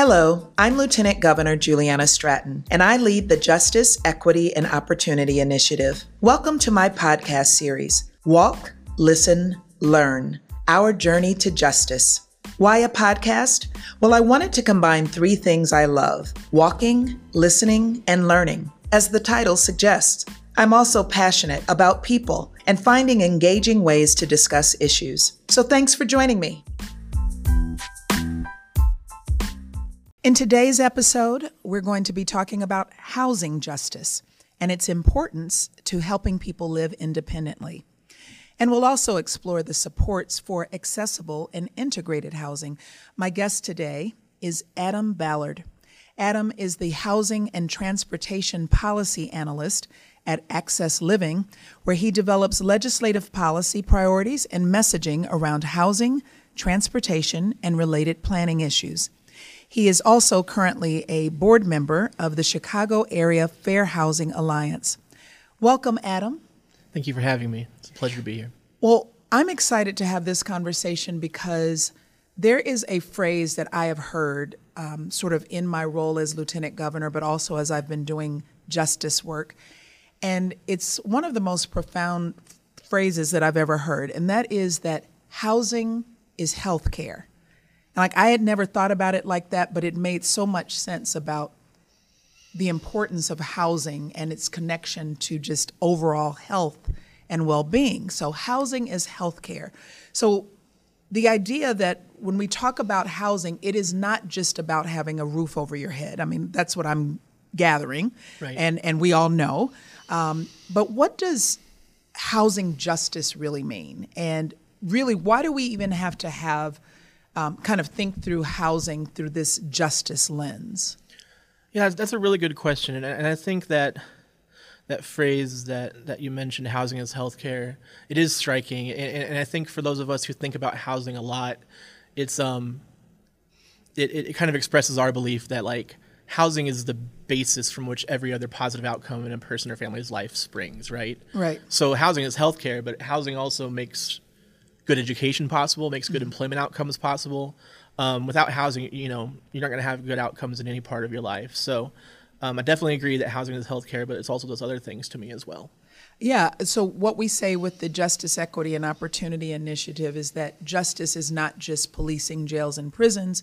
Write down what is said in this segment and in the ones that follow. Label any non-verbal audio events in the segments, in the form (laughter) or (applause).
Hello, I'm Lieutenant Governor Juliana Stratton, and I lead the Justice, Equity, and Opportunity Initiative. Welcome to my podcast series, Walk, Listen, Learn Our Journey to Justice. Why a podcast? Well, I wanted to combine three things I love walking, listening, and learning, as the title suggests. I'm also passionate about people and finding engaging ways to discuss issues. So thanks for joining me. In today's episode, we're going to be talking about housing justice and its importance to helping people live independently. And we'll also explore the supports for accessible and integrated housing. My guest today is Adam Ballard. Adam is the Housing and Transportation Policy Analyst at Access Living, where he develops legislative policy priorities and messaging around housing, transportation, and related planning issues. He is also currently a board member of the Chicago Area Fair Housing Alliance. Welcome, Adam. Thank you for having me. It's a pleasure to be here. Well, I'm excited to have this conversation because there is a phrase that I have heard um, sort of in my role as lieutenant governor, but also as I've been doing justice work. And it's one of the most profound phrases that I've ever heard, and that is that housing is health care. Like I had never thought about it like that, but it made so much sense about the importance of housing and its connection to just overall health and well-being. So housing is healthcare. So the idea that when we talk about housing, it is not just about having a roof over your head. I mean, that's what I'm gathering, right. and and we all know. Um, but what does housing justice really mean? And really, why do we even have to have um, kind of think through housing through this justice lens? Yeah, that's a really good question, and, and I think that that phrase that, that you mentioned, housing as healthcare, it is striking, and, and I think for those of us who think about housing a lot, it's um, it, it kind of expresses our belief that like housing is the basis from which every other positive outcome in a person or family's life springs, right? Right. So housing is healthcare, but housing also makes good education possible, makes good mm-hmm. employment outcomes possible. Um, without housing, you know, you're not going to have good outcomes in any part of your life. So um, I definitely agree that housing is healthcare, but it's also those other things to me as well. Yeah. So what we say with the Justice, Equity, and Opportunity Initiative is that justice is not just policing jails and prisons;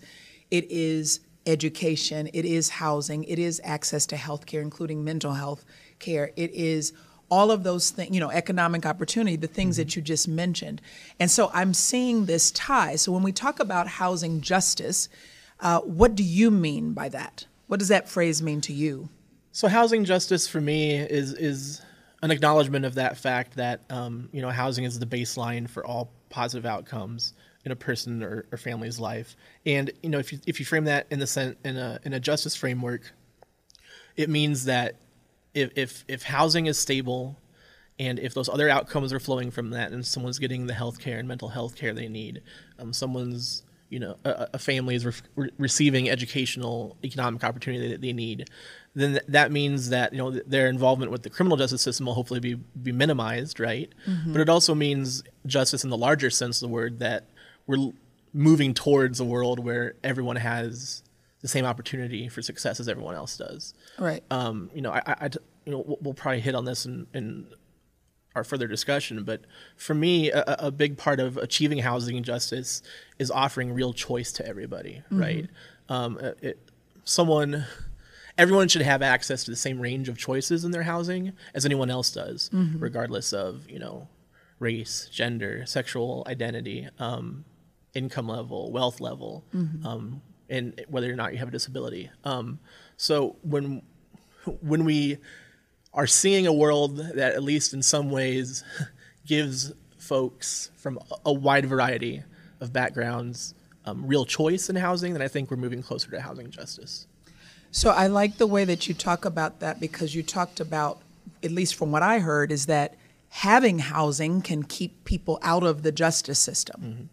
it is education, it is housing, it is access to health care, including mental health care, it is all of those things, you know, economic opportunity, the things mm-hmm. that you just mentioned. And so I'm seeing this tie. So when we talk about housing justice, uh, what do you mean by that? What does that phrase mean to you? So housing justice for me is is an acknowledgement of that fact that um, you know housing is the baseline for all positive outcomes in a person or, or, family's life. And you know if you if you frame that in the sen- in a in a justice framework, it means that if if if housing is stable and if those other outcomes are flowing from that and someone's getting the health care and mental health care they need. Um, someone's you know a, a family is re- receiving educational economic opportunity that they need. Then th- that means that you know their involvement with the criminal justice system will hopefully be be minimized right? Mm-hmm. but it also means justice in the larger sense of the word that we're moving towards a world where everyone has the same opportunity for success as everyone else does. Right. Um, you know, I, I, you know, we'll, we'll, probably hit on this in, in our further discussion, but for me, a, a, big part of achieving housing justice is offering real choice to everybody. Mm-hmm. Right. Um, it, someone everyone should have access to the same range of choices in their housing as anyone else does, mm-hmm. regardless of you know race, gender, sexual identity, um, income level, wealth level, mm-hmm. um, and whether or not you have a disability. Um, so when when we are seeing a world that, at least in some ways, (laughs) gives folks from a wide variety of backgrounds um, real choice in housing, then I think we're moving closer to housing justice. So I like the way that you talk about that because you talked about, at least from what I heard, is that having housing can keep people out of the justice system. Mm-hmm.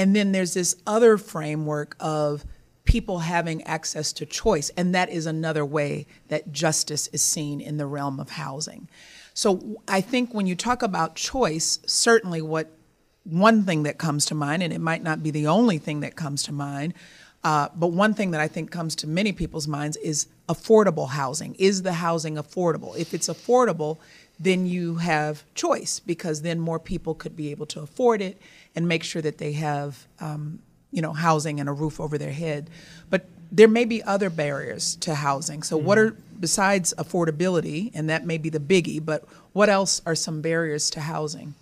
And then there's this other framework of people having access to choice. And that is another way that justice is seen in the realm of housing. So I think when you talk about choice, certainly what one thing that comes to mind, and it might not be the only thing that comes to mind, Uh, but one thing that I think comes to many people's minds is affordable housing. Is the housing affordable? If it's affordable, then you have choice because then more people could be able to afford it and make sure that they have, um, you know, housing and a roof over their head. But there may be other barriers to housing. So, what are besides affordability, and that may be the biggie, but what else are some barriers to housing?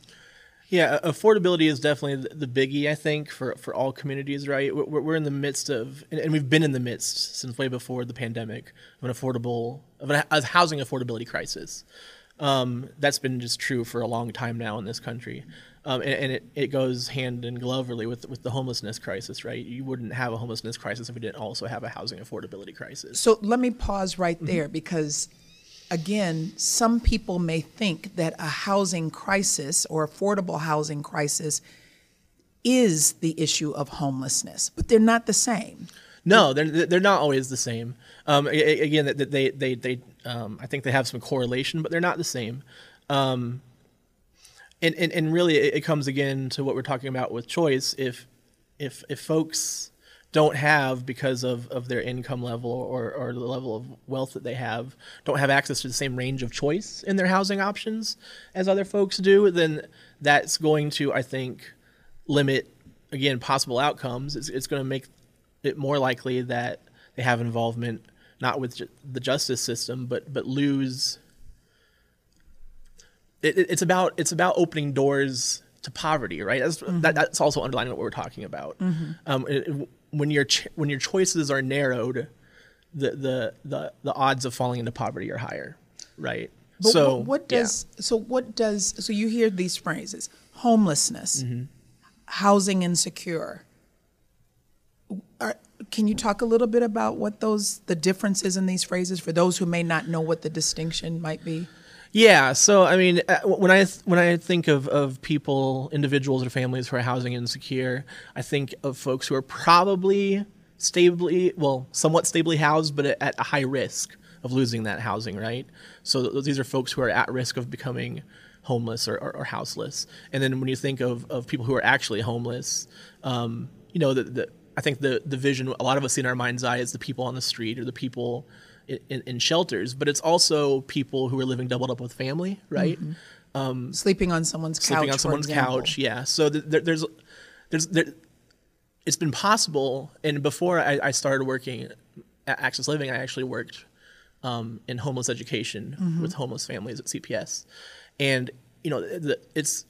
Yeah, affordability is definitely the biggie, I think, for, for all communities, right? We're, we're in the midst of, and we've been in the midst since way before the pandemic of an affordable, of a housing affordability crisis. Um, that's been just true for a long time now in this country. Um, and, and it, it goes hand in glove really with, with the homelessness crisis, right? You wouldn't have a homelessness crisis if we didn't also have a housing affordability crisis. So let me pause right there mm-hmm. because again, some people may think that a housing crisis or affordable housing crisis is the issue of homelessness, but they're not the same. No, they're they're not always the same. Um, again, they they they um, I think they have some correlation, but they're not the same. Um, and, and and really, it comes again to what we're talking about with choice. If if if folks don't have because of, of their income level or, or the level of wealth that they have don't have access to the same range of choice in their housing options as other folks do then that's going to i think limit again possible outcomes it's, it's going to make it more likely that they have involvement not with ju- the justice system but but lose it, it's about it's about opening doors to poverty, right? That's, mm-hmm. that, that's also underlining what we're talking about. Mm-hmm. Um, it, when your ch- when your choices are narrowed, the, the the the odds of falling into poverty are higher, right? But so what, what does yeah. so what does so you hear these phrases homelessness, mm-hmm. housing insecure. Can you talk a little bit about what those the differences in these phrases for those who may not know what the distinction might be? Yeah, so I mean, uh, when I when I think of, of people, individuals or families who are housing insecure, I think of folks who are probably stably, well, somewhat stably housed, but at a high risk of losing that housing, right? So these are folks who are at risk of becoming homeless or, or, or houseless. And then when you think of, of people who are actually homeless, um, you know, the, the, I think the, the vision a lot of us see in our mind's eye is the people on the street or the people in, in, shelters, but it's also people who are living doubled up with family, right? Mm-hmm. Um, sleeping on someone's couch. Sleeping on someone's couch, yeah. So th- there, there's, there's, there, it's been possible. And before I, I, started working at Access Living, I actually worked um, in homeless education mm-hmm. with homeless families at CPS, and you know, the, it's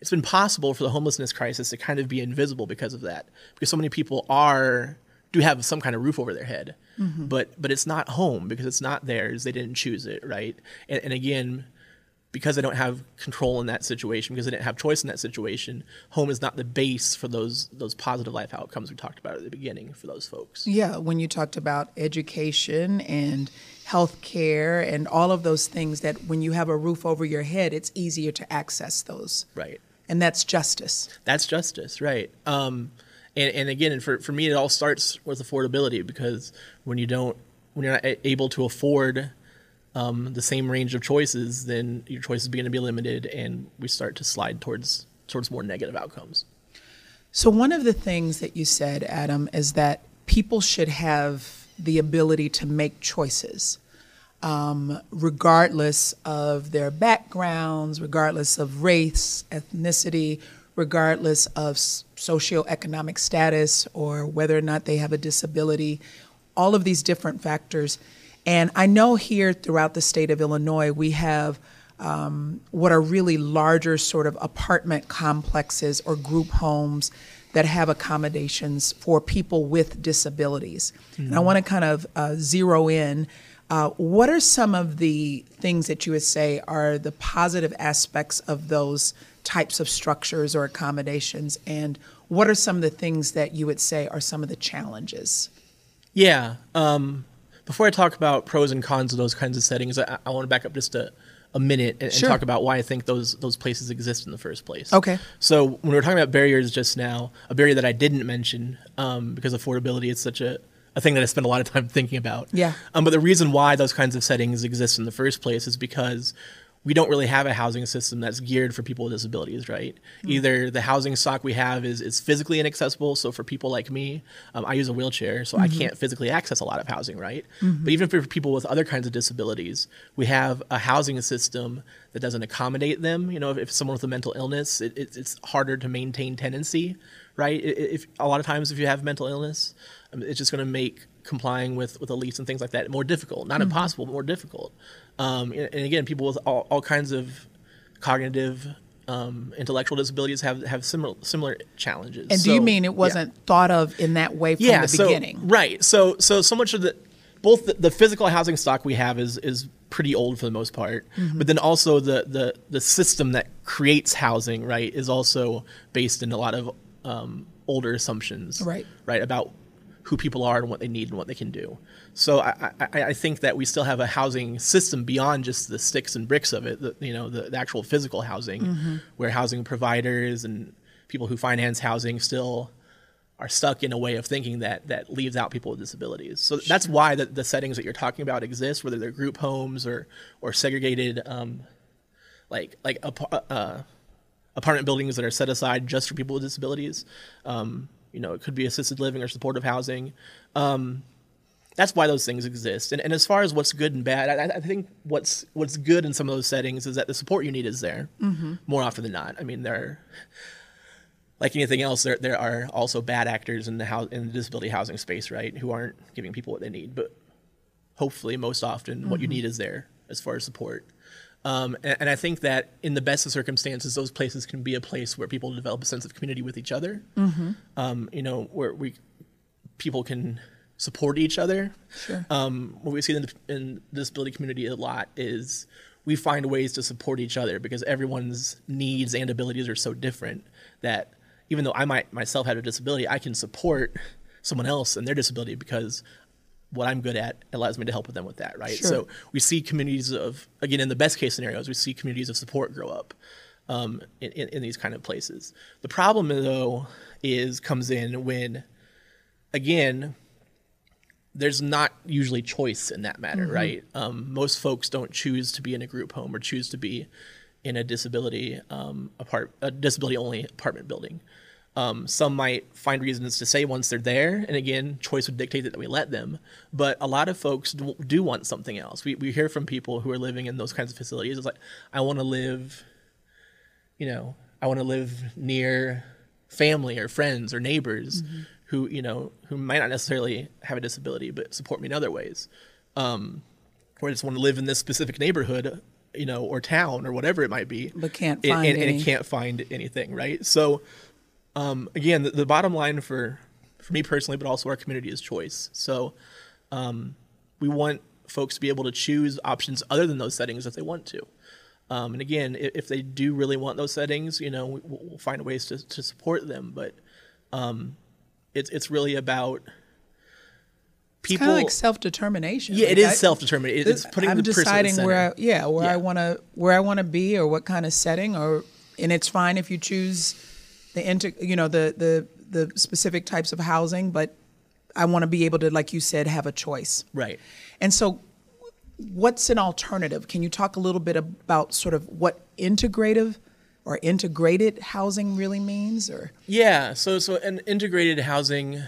it's been possible for the homelessness crisis to kind of be invisible because of that, because so many people are do have some kind of roof over their head, mm-hmm. but but it's not home because it's not theirs. They didn't choose it, right? And, and again, because they don't have control in that situation, because they didn't have choice in that situation, home is not the base for those those positive life outcomes we talked about at the beginning for those folks. Yeah, when you talked about education and health care and all of those things that when you have a roof over your head, it's easier to access those. Right. And that's justice. That's justice, right. Um, and, and again, and for, for me, it all starts with affordability because when you don't, when you're not able to afford um, the same range of choices, then your choices begin to be limited, and we start to slide towards towards more negative outcomes. So one of the things that you said, Adam, is that people should have the ability to make choices. Um, regardless of their backgrounds, regardless of race, ethnicity, regardless of socioeconomic status or whether or not they have a disability, all of these different factors. And I know here throughout the state of Illinois, we have um, what are really larger sort of apartment complexes or group homes that have accommodations for people with disabilities. Mm-hmm. And I mm-hmm. want to kind of uh, zero in. Uh, what are some of the things that you would say are the positive aspects of those types of structures or accommodations? And what are some of the things that you would say are some of the challenges? Yeah. Um, before I talk about pros and cons of those kinds of settings, I, I want to back up just a, a minute and, sure. and, talk about why I think those those places exist in the first place. Okay. So when we were talking about barriers just now, a barrier that I didn't mention um, because affordability is such a a thing that I spend a lot of time thinking about. Yeah. Um, but the reason why those kinds of settings exist in the first place is because we don't really have a housing system that's geared for people with disabilities, right? Mm-hmm. Either the housing stock we have is, is physically inaccessible. So for people like me, um, I use a wheelchair, so mm-hmm. I can't physically access a lot of housing, right? Mm-hmm. But even for people with other kinds of disabilities, we have a housing system that doesn't accommodate them. You know, if, if someone with a mental illness, it, it, it's harder to maintain tenancy, right? If a lot of times if you have mental illness, um, it's just going to make complying with with lease and things like that more difficult. Not mm-hmm. impossible, but more difficult. Um, and, and, again, people with all, all kinds of cognitive, um, intellectual disabilities have have similar similar challenges. And so, do you mean it wasn't yeah. thought of in that way from yeah, the so, beginning? Right. So so so much of the both the, the, physical housing stock we have is is pretty old for the most part, mm-hmm. but then also the the the system that creates housing right is also based in a lot of um, older assumptions. Right. Right about who people are and what they need and what they can do. So I, I, I, think that we still have a housing system beyond just the sticks and bricks of it, the, you know, the, the actual physical housing, mm-hmm. where housing providers and people who finance housing still are stuck in a way of thinking that that leaves out people with disabilities. So sure. that's why the, the settings that you're talking about exist, whether they're group homes or or segregated, um, like like uh, apartment buildings that are set aside just for people with disabilities. Um, you know, it could be assisted living or supportive housing. Um, that's why those things exist. And, and as far as what's good and bad, I, I, think what's what's good in some of those settings is that the support you need is there mm-hmm. more often than not. I mean, there, are, like anything else, there there are also bad actors in the house in the disability housing space, right, who aren't giving people what they need. But hopefully, most often, mm-hmm. what you mm-hmm. need is there as far as support. Um, and, and, I think that in the best of circumstances, those places can be a place where people develop a sense of community with each other. Mm-hmm. Um, you know, where we people can support each other. Sure. Um, what we see in the, in the disability community a lot is we find ways to support each other because everyone's needs and abilities are so different that even though I might myself have a disability, I can support someone else and their disability because what I'm good at allows me to help with them with that, right? Sure. So we see communities of, again, in the best case scenarios, we see communities of support grow up um, in, in, in, these kind of places. The problem, though, is comes in when, again, there's not usually choice in that matter, mm-hmm. right? Um, most folks don't choose to be in a group home or choose to be in a disability um, apart, a disability only apartment building. Um, some might find reasons to say once they're there, and again, choice would dictate that we let them. But a lot of folks do, do want something else. We, we hear from people who are living in those kinds of facilities. It's like, I want to live, you know, I want to live near family or friends or neighbors mm-hmm. who, you know, who might not necessarily have a disability but support me in other ways. Um, or I just want to live in this specific neighborhood, you know, or town or whatever it might be, but can't find and, and, and it can't find anything, right? So um, again, the, the, bottom line for for me personally, but also our community is choice. So um, we want folks to be able to choose options other than those settings if they want to. Um, and again, if, if, they do really want those settings, you know, we, will find ways to, to support them. But um, it's it's really about people it's like self determination. Yeah, like it is self determination. It's putting I'm the deciding where I, yeah where yeah. I want to where I want to be or what kind of setting or and it's fine if you choose the inter, you know, the the the specific types of housing, but I want to be able to, like you said, have a choice. Right. And so, what's an alternative? Can you talk a little bit about sort of what integrative or integrated housing really means, or? Yeah. So so an integrated housing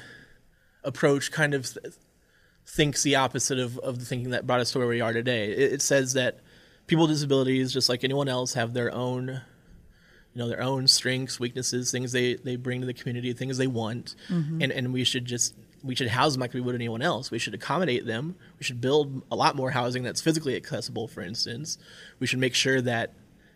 approach kind of th- thinks the opposite of, of the thinking that brought us to where we are today. It, it says that people with disabilities, just like anyone else, have their own you know their own strengths weaknesses things they they bring to the community things they want mm-hmm. and and we should just we should house them like we would anyone else we should accommodate them we should build a lot more housing that's physically accessible for instance we should make sure that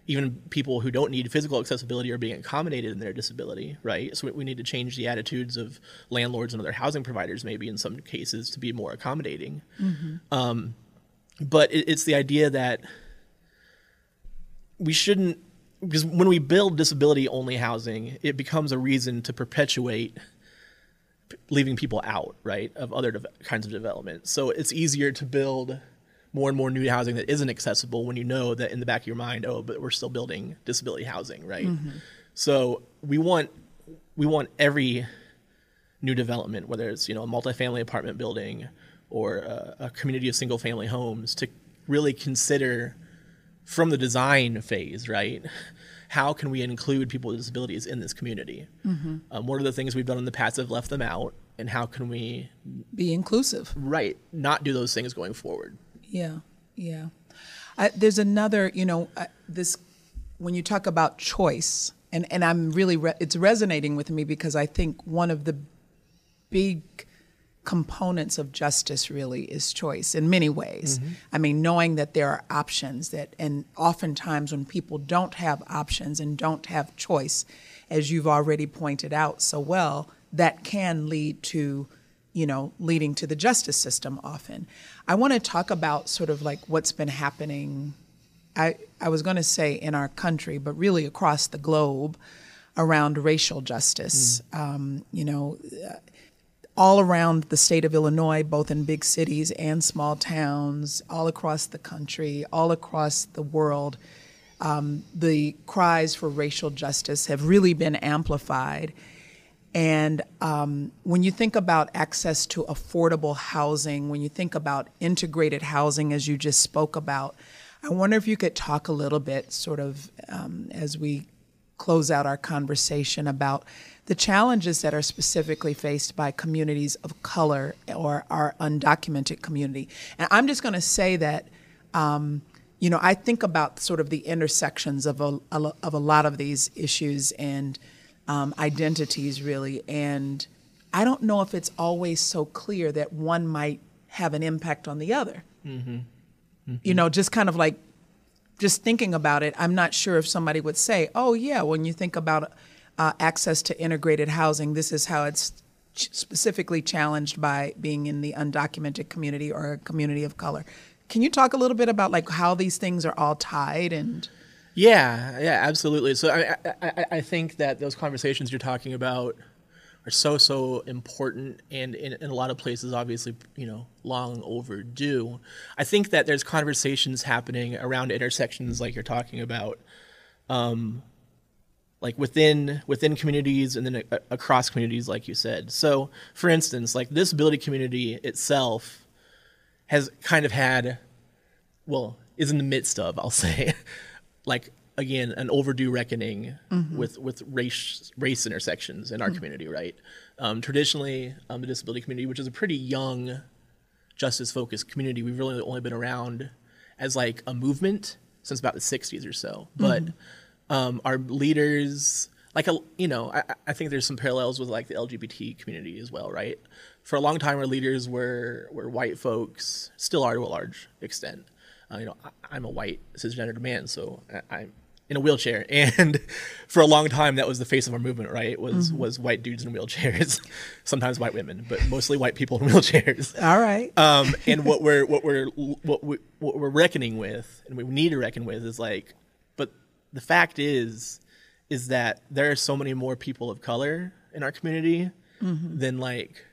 even people who don't need physical accessibility are being accommodated in their disability, right? So we need to change the attitudes of landlords and other housing providers, maybe in some cases, to be more accommodating. Mm-hmm. Um, but it, it's the idea that we shouldn't because when we build disability only housing, it becomes a reason to perpetuate leaving people out, right, of other de- kinds of development. So it's easier to build more and more new housing that isn't accessible when you know that in the back of your mind, oh, but we're still building disability housing, right? Mm-hmm. So we want we want every new development, whether it's you know a multifamily apartment building or a, a community of single family homes, to really consider from the design phase, right? How can we include people with disabilities in this community? Mm-hmm. Um, what are the things we've done in the past that have left them out, and how can we, Be inclusive. right, not do those things going forward? Yeah, yeah. I, there's another, you know, uh, this when you talk about choice, and and I'm really re- it's resonating with me because I think one of the big components of justice really is choice in many ways. I mean, knowing that there are options that, and oftentimes when people don't have options and don't have choice, as you've already pointed out so well, that can lead to, you know, leading to the justice system often. I want to talk about sort of like what's been happening. I, I was going to say in our country, but really across the globe around racial justice. Um, you know, all around the state of Illinois, both in big cities and small towns, all across the country, all across the world, um, the cries for racial justice have really been amplified. And um, when you think about access to affordable housing, when you think about integrated housing, as you just spoke about, I wonder if you could talk a little bit, sort of, um, as we close out our conversation about the challenges that are specifically faced by communities of color or our undocumented community. And I'm just going to say that, um, you know, I think about sort of the intersections of a, of a lot of these issues and um, identities, really. And I don't know if it's always so clear that one might have an impact on the other. You know, just kind of like just thinking about it, I'm not sure if somebody would say, "Oh, yeah, when you think about uh, access to integrated housing, this is how it's ch- specifically challenged by being in the undocumented community or a community of color." Can you talk a little bit about like how these things are all tied and? Yeah, yeah, absolutely. So I, I, I- think that those conversations you're talking about are so so important, and in, in a lot of places, obviously, you know, long overdue. I think that there's conversations happening around intersections like you're talking about, um, like within within communities and then a, across communities, like you said. So, for instance, like the disability community itself has kind of had well, is in the midst of, I'll (laughs) say, like again, an overdue reckoning with with race race intersections in our community, right? Um, traditionally, um, the disability community, which is a pretty young, justice focused community, we've really only been around as like a movement since about the '60s or so. But um, our leaders, like a, you know, I, I think there's some parallels with like the LGBT community as well, right? For a long time, our leaders were were white folks, still are to a large extent. Uh, you know, I, I'm a white cisgendered man, so I, I'm in a wheelchair, (laughs) and for a long time, that was the face of our movement, right? Was was white dudes in wheelchairs, (laughs) sometimes white women, but mostly white people in (laughs) wheelchairs. All right. Um, and what we're what we're what we what we're reckoning with, and we need to reckon with, is like, the fact is, is that there are so many more people of color in our community than like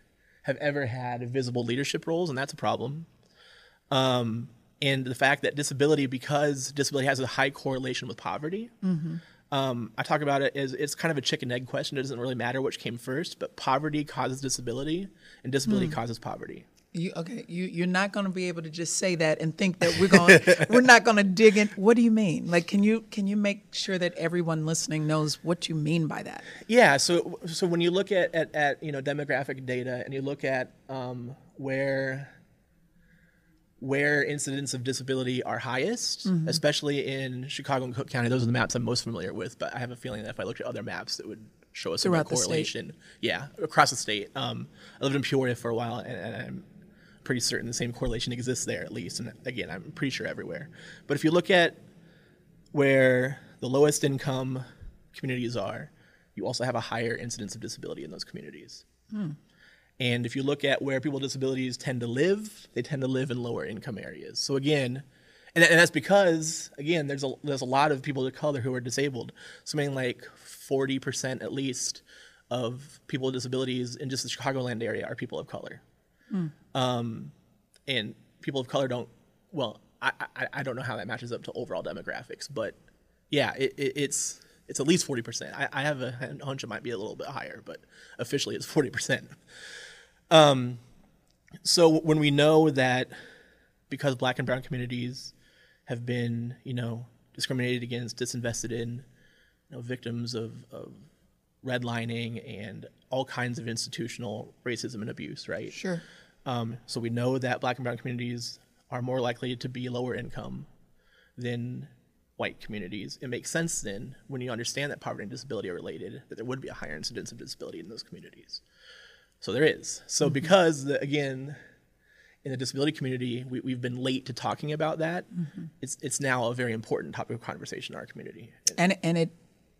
have ever had visible leadership roles, and that's a problem. Um, and the fact that disability, because disability has a high correlation with poverty, um, I talk about it as it's kind of a chicken egg question. It doesn't really matter which came first, but poverty causes disability, and disability causes poverty. You okay? You you're not going to be able to just say that and think that we're going (laughs) we're not going to dig in. What do you mean? Like, can you can you make sure that everyone listening knows what you mean by that? Yeah, so so when you look at, at, at you know demographic data and you look at um, where where incidents of disability are highest, especially in Chicago and Cook County, those are the maps I'm most familiar with. But I have a feeling that if I looked at other maps, it would show us a Throughout state. correlation. Yeah, across the state. Um, I lived in Peoria for a while, and, and I'm pretty certain the same correlation exists there at least. And again, I'm pretty sure everywhere. But if you look at where the lowest income communities are, you also have a higher incidence of disability in those communities. Hmm. And if you look at where people with disabilities tend to live, they tend to live in lower income areas. So again, and, and that's because again, there's a there's a lot of people of color who are disabled. Something like forty percent at least of people with disabilities in just the Chicagoland area are people of color. Um, and people of color don't. Well, I, I I don't know how that matches up to overall demographics, but yeah, it, it, it's it's at least forty percent. I, I have a hunch it might be a little bit higher, but officially it's forty percent. Um, So when we know that because black and brown communities have been, you know, discriminated against, disinvested in, you know, victims of, of redlining and all kinds of institutional racism and abuse, right? Sure. Um, so we know that black and brown communities are more likely to be lower income than white communities. It makes sense then, when you understand that poverty and disability are related, that there would be a higher incidence of disability in those communities. So there is. So mm-hmm. because, the, again, in the disability community, we, we've been late to talking about that. Mm-hmm. It's it's now a very important topic of conversation in our community. And and it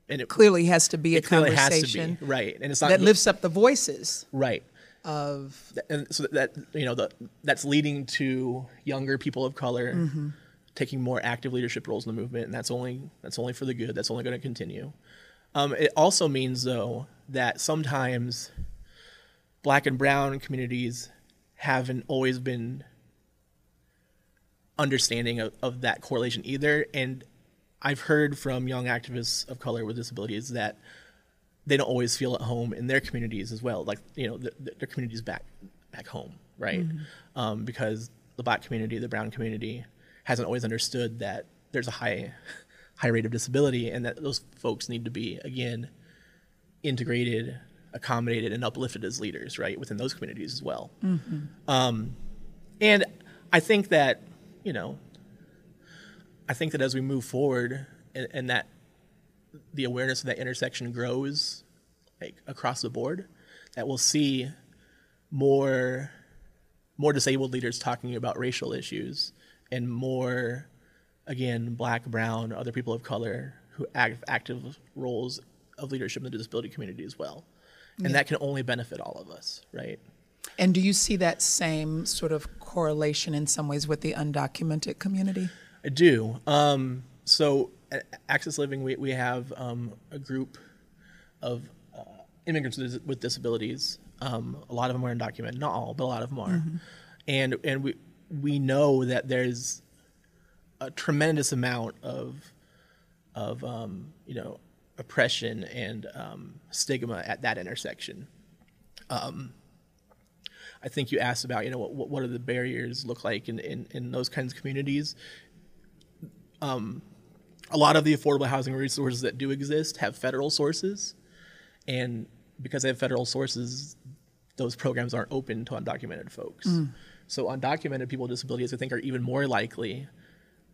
and it clearly has to be a conversation, be, right? And it's not that lifts up the voices, right? Of and so that you know the that's leading to younger people of color mm-hmm. taking more active leadership roles in the movement, and that's only that's only for the good. That's only going to continue. Um, it also means though that sometimes black and brown communities haven't always been understanding of, of that correlation either. And I've heard from young activists of color with disabilities that they don't always feel at home in their communities as well, like you know the, the, their communities back back home, right? Mm-hmm. Um, because the black community, the brown community, hasn't always understood that there's a high (laughs) high rate of disability and that those folks need to be again integrated, accommodated, and uplifted as leaders, right, within those communities as well. Mm-hmm. Um, and I think that you know I think that as we move forward and, and that the awareness of that intersection grows like across the board, that we'll see more more disabled leaders talking about racial issues and more again black brown other people of color who have active roles of leadership in the disability community as well and yeah. that can only benefit all of us right and do you see that same sort of correlation in some ways with the undocumented community I do. Um, so at Access Living, we, we have um, a group of uh, immigrants with disabilities. Um, a lot of them are undocumented, not all, but a lot of them are. Mm-hmm. And and we we know that there's a tremendous amount of of um, you know oppression and um, stigma at that intersection. Um, I think you asked about, you know, what, what do the barriers look like in, in, in those kinds of communities? um, a lot of the affordable housing resources that do exist have federal sources, and because they have federal sources, those programs aren't open to undocumented folks. Mm. So undocumented people with disabilities, I think, are even more likely,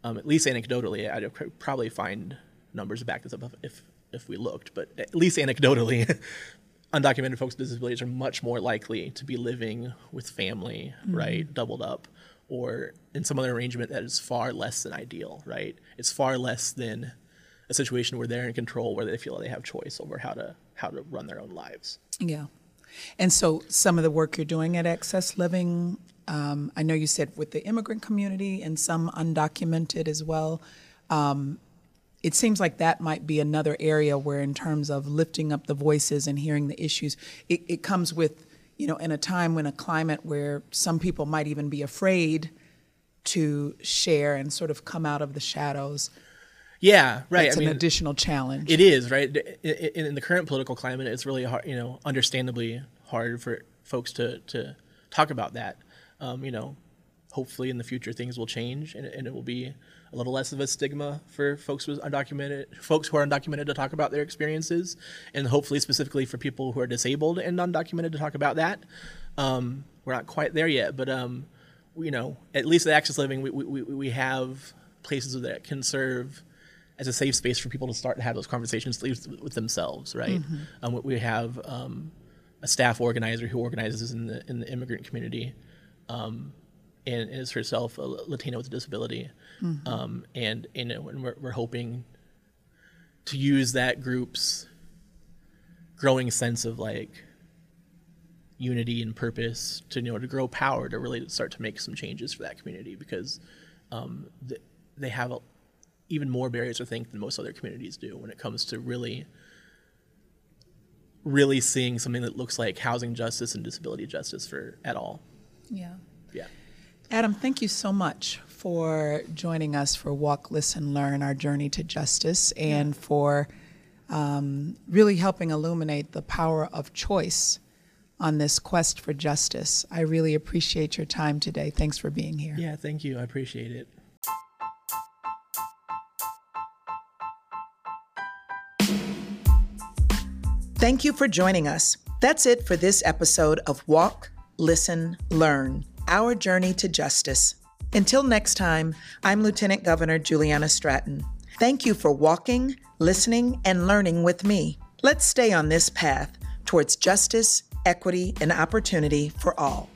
um, at least anecdotally, I'd probably find numbers to back this up if if we looked, but at least anecdotally, (laughs) undocumented folks with disabilities are much more likely to be living with family, mm. right, doubled up, or in some other arrangement that is far less than ideal, right? It's far less than a situation where they're in control, where they feel they have choice over how to how to run their own lives. Yeah, and so some of the work you're doing at Access Living, um, I know you said with the immigrant community and some undocumented as well. Um, it seems like that might be another area where, in terms of lifting up the voices and hearing the issues, it, it comes with you know, in a time when a climate where some people might even be afraid to share and sort of come out of the shadows. Yeah, right. It's an mean, additional challenge. It is right in, in, the current political climate. It's really hard, you know, understandably hard for folks to to talk about that. Um, you know, hopefully in the future things will change and, and it will be a little less of a stigma for folks who undocumented folks who are undocumented to talk about their experiences, and hopefully specifically for people who are disabled and undocumented to talk about that. Um, we're not quite there yet, but um, you know, at least at Access Living, we, we, we have places that can serve as a safe space for people to start to have those conversations with themselves, right? Mm-hmm. Um, we have um, a staff organizer who organizes in the in the immigrant community, um, and is herself a Latina with a disability, mm-hmm. um, and you know, and we're, we're hoping to use that group's growing sense of like unity and purpose to you know to grow power to really start to make some changes for that community because um, th- they have a, even more barriers I think than most other communities do when it comes to really really seeing something that looks like housing justice and disability justice for at all. Yeah. Yeah. Adam, thank you so much for joining us for Walk, Listen, Learn Our Journey to Justice and for um, really helping illuminate the power of choice on this quest for justice. I really appreciate your time today. Thanks for being here. Yeah, thank you. I appreciate it. Thank you for joining us. That's it for this episode of Walk, Listen, Learn. Our Journey to Justice. Until next time, I'm Lieutenant Governor Juliana Stratton. Thank you for walking, listening, and learning with me. Let's stay on this path towards justice, equity, and opportunity for all.